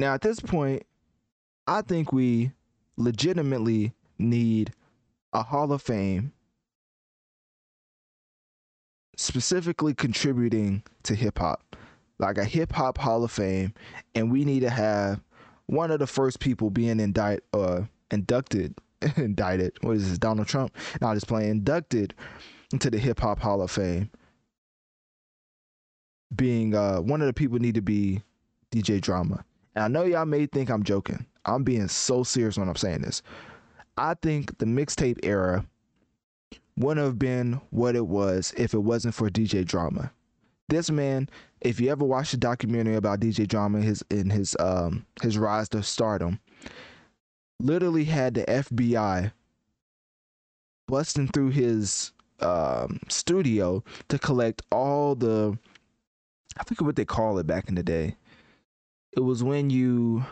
Now, at this point, I think we legitimately need a Hall of Fame specifically contributing to hip hop, like a hip hop Hall of Fame, and we need to have one of the first people being indict uh inducted indicted. What is this? Donald Trump? Not just playing inducted into the hip hop Hall of Fame. Being uh one of the people need to be DJ Drama. And I know y'all may think I'm joking. I'm being so serious when I'm saying this. I think the mixtape era wouldn't have been what it was if it wasn't for DJ Drama. This man, if you ever watch the documentary about DJ Drama, his in his um his rise to stardom, literally had the FBI busting through his um, studio to collect all the I forget what they call it back in the day. It was when you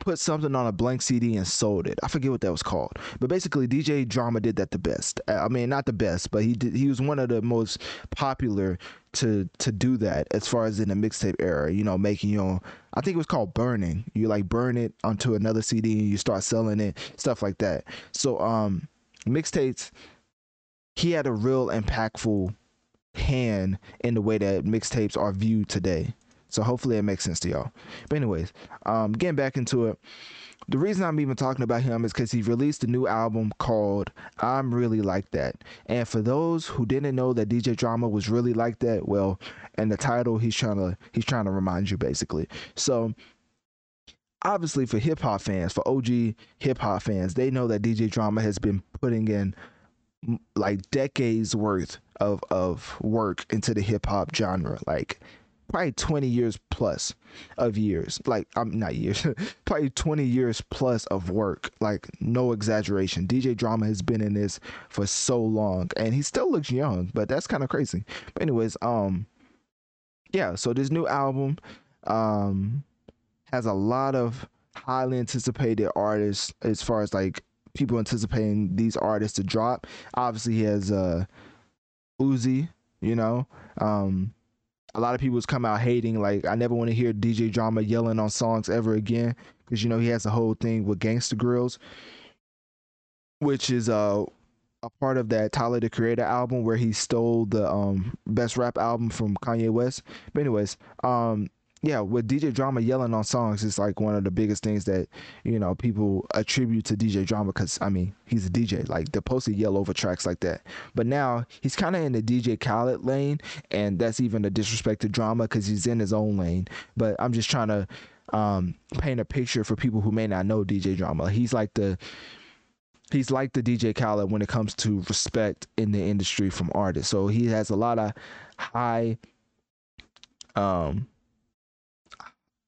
put something on a blank CD and sold it. I forget what that was called, but basically DJ Drama did that the best. I mean, not the best, but he did. He was one of the most popular to to do that as far as in the mixtape era. You know, making your own, I think it was called burning. You like burn it onto another CD and you start selling it, stuff like that. So um, mixtapes. He had a real impactful hand in the way that mixtapes are viewed today. So hopefully it makes sense to y'all. But anyways, um, getting back into it. The reason I'm even talking about him is because he released a new album called I'm Really Like That. And for those who didn't know that DJ Drama was really like that, well, and the title he's trying to he's trying to remind you basically. So obviously for hip hop fans, for OG hip hop fans, they know that DJ Drama has been putting in like decades worth of of work into the hip hop genre. Like probably 20 years plus of years like i'm not years probably 20 years plus of work like no exaggeration. Dj drama has been in this for so long and he still looks young but that's kind of crazy. But anyways um yeah so this new album um has a lot of highly anticipated artists as far as like people anticipating these artists to drop. Obviously he has uh uzi you know um a lot of people's come out hating like I never want to hear DJ Drama yelling on songs ever again because you know he has a whole thing with Gangsta Grillz, which is uh, a part of that Tyler the Creator album where he stole the um best rap album from Kanye West. But anyways, um yeah, with DJ Drama yelling on songs is like one of the biggest things that you know people attribute to DJ Drama because I mean he's a DJ. Like the post to yell over tracks like that, but now he's kind of in the DJ Khaled lane, and that's even a disrespect to Drama because he's in his own lane. But I'm just trying to um, paint a picture for people who may not know DJ Drama. He's like the he's like the DJ Khaled when it comes to respect in the industry from artists. So he has a lot of high um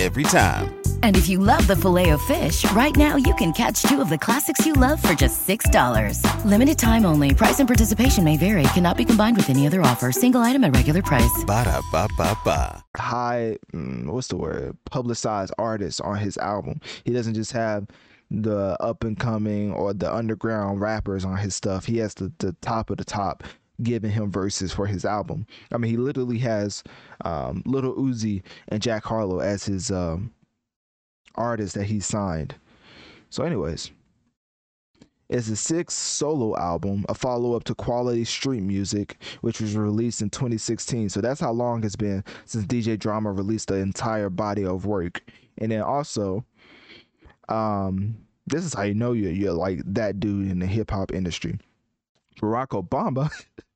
Every time. And if you love the filet of fish, right now you can catch two of the classics you love for just $6. Limited time only. Price and participation may vary. Cannot be combined with any other offer. Single item at regular price. Ba da ba ba ba. high mm, what's the word publicized artists on his album he doesn't just have the up and coming or the underground rappers on his stuff he has the, the top of the top giving him verses for his album i mean he literally has um, Lil Uzi and jack harlow as his um, artists that he signed so anyways it's a sixth solo album, a follow up to Quality Street Music, which was released in 2016. So that's how long it's been since DJ Drama released the entire body of work. And then also, um, this is how you know you're, you're like that dude in the hip hop industry. Barack Obama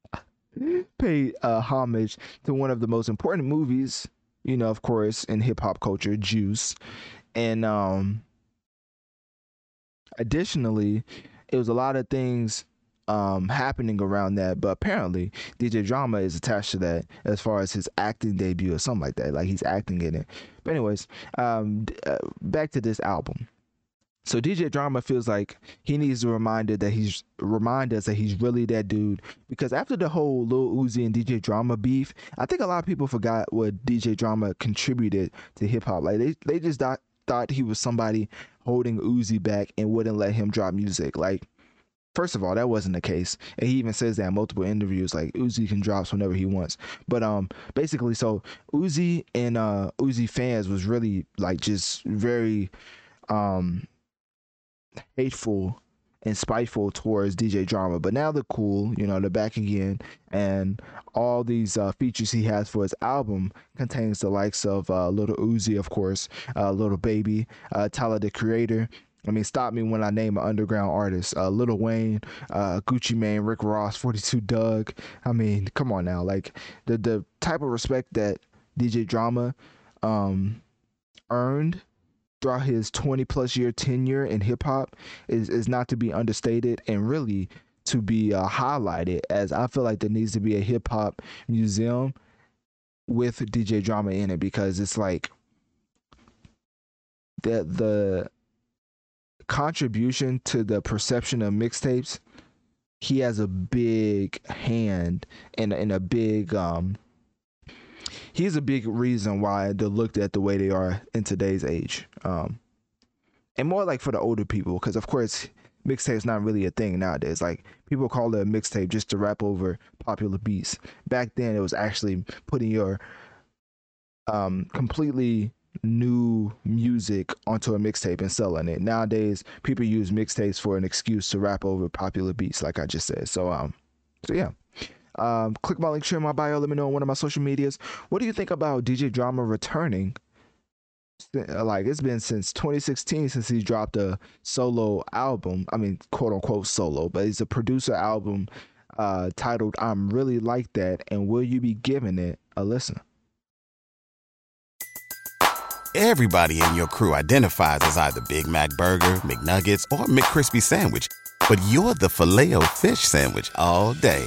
paid uh, homage to one of the most important movies you know, of course, in hip hop culture, Juice, and um, additionally, it was a lot of things um happening around that but apparently dj drama is attached to that as far as his acting debut or something like that like he's acting in it. But anyways um uh, back to this album so DJ Drama feels like he needs to reminder that he's remind us that he's really that dude because after the whole Lil Uzi and DJ Drama beef, I think a lot of people forgot what DJ Drama contributed to hip hop. Like they they just thought thought he was somebody holding Uzi back and wouldn't let him drop music. Like First of all, that wasn't the case, and he even says that in multiple interviews. Like Uzi can drop whenever he wants, but um, basically, so Uzi and uh Uzi fans was really like just very um hateful and spiteful towards DJ Drama. But now they're cool, you know, they're back again, and all these uh, features he has for his album contains the likes of uh, Lil Uzi, of course, uh, Lil Baby, uh, Tyler the Creator. I mean, stop me when I name an underground artist. Uh, Lil Wayne, uh, Gucci Mane, Rick Ross, 42 Dugg. I mean, come on now. Like, the, the type of respect that DJ Drama um, earned throughout his 20 plus year tenure in hip hop is, is not to be understated and really to be uh, highlighted as I feel like there needs to be a hip hop museum with DJ drama in it because it's like the the contribution to the perception of mixtapes he has a big hand and in a big um he's a big reason why they're looked at the way they are in today's age. Um, and more like for the older people, because of course mixtape's not really a thing nowadays. Like people call it a mixtape just to rap over popular beats. Back then, it was actually putting your um, completely new music onto a mixtape and selling it. Nowadays, people use mixtapes for an excuse to rap over popular beats, like I just said. So, um, so yeah. Um, click my link, share my bio. Let me know on one of my social medias. What do you think about DJ Drama returning? Like it's been since 2016 since he dropped a solo album. I mean, quote unquote solo, but it's a producer album uh, titled "I'm Really Like That." And will you be giving it a listen? Everybody in your crew identifies as either Big Mac Burger, McNuggets, or McCrispy Sandwich, but you're the filet O fish Sandwich all day